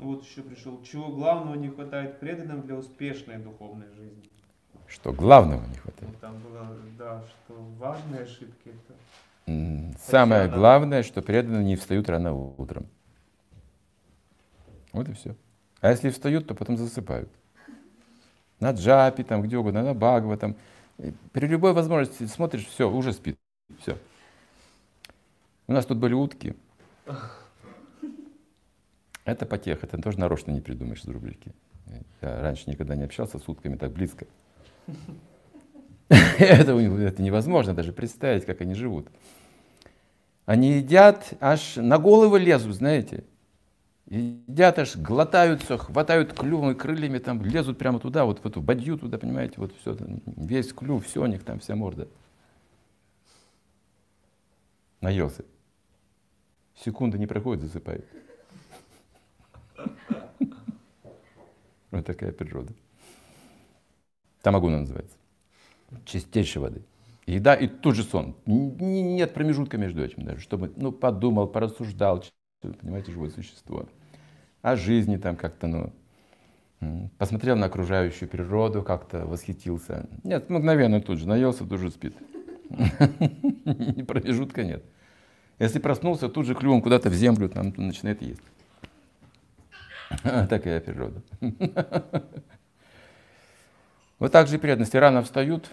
Вот еще пришел. Чего главного не хватает преданным для успешной духовной жизни? Что главного не хватает? Ну, там было, да, что важные ошибки это. Самое главное, что преданные не встают рано утром. Вот и все. А если встают, то потом засыпают. На джапе, там, где угодно, на багва, там. При любой возможности смотришь, все, уже спит. Все. У нас тут были утки. Это потеха, это тоже нарочно не придумаешь из рубрики. Я раньше никогда не общался с утками так близко. Это, это невозможно даже представить, как они живут. Они едят, аж на головы лезут, знаете. Едят, аж глотаются, хватают клювом и крыльями, там лезут прямо туда, вот в эту бадью туда, понимаете, вот все, весь клюв, все у них там, вся морда. Наелся. Секунды не проходит, засыпает. Вот такая природа. Тамагуна называется. Чистейшей воды. Еда и тут же сон. Нет промежутка между этим даже, чтобы, ну, подумал, порассуждал, понимаете, живое существо. О жизни там как-то, ну, посмотрел на окружающую природу, как-то восхитился. Нет, мгновенно тут же наелся, тут же спит. Промежутка нет. Если проснулся, тут же клювом куда-то в землю там начинает есть. Такая природа. Вот так же и преданности рано встают,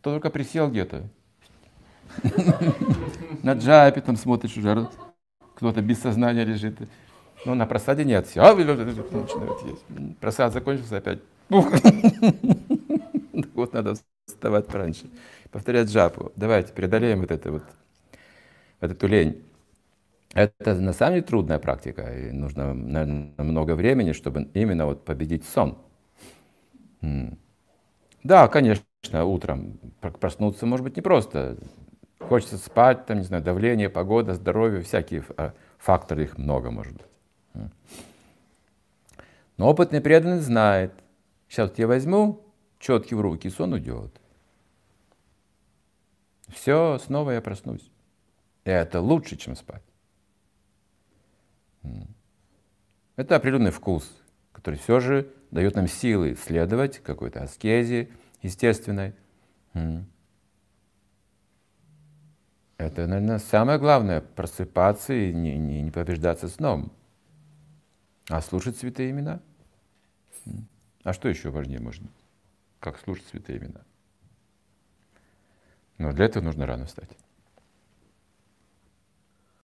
то только присел где-то. На джапе там смотришь уже, кто-то без сознания лежит. Ну, на просаде нет. Все, а, начинают есть. Просад закончился опять. Так Вот надо вставать пораньше. Повторять джапу. Давайте преодолеем вот это вот эту лень. Это на самом деле трудная практика. И нужно, наверное, много времени, чтобы именно вот победить сон. Да, конечно, утром пр- проснуться может быть непросто. Хочется спать, там, не знаю, давление, погода, здоровье, всякие а, факторы, их много может быть. Но опытный преданный знает, сейчас я возьму четки в руки, сон уйдет. Все, снова я проснусь. И это лучше, чем спать. Это определенный вкус, который все же дает нам силы следовать какой-то аскезе естественной. Это, наверное, самое главное, просыпаться и не, не, не побеждаться сном, а слушать святые имена. А что еще важнее быть, как слушать святые имена? Но для этого нужно рано встать.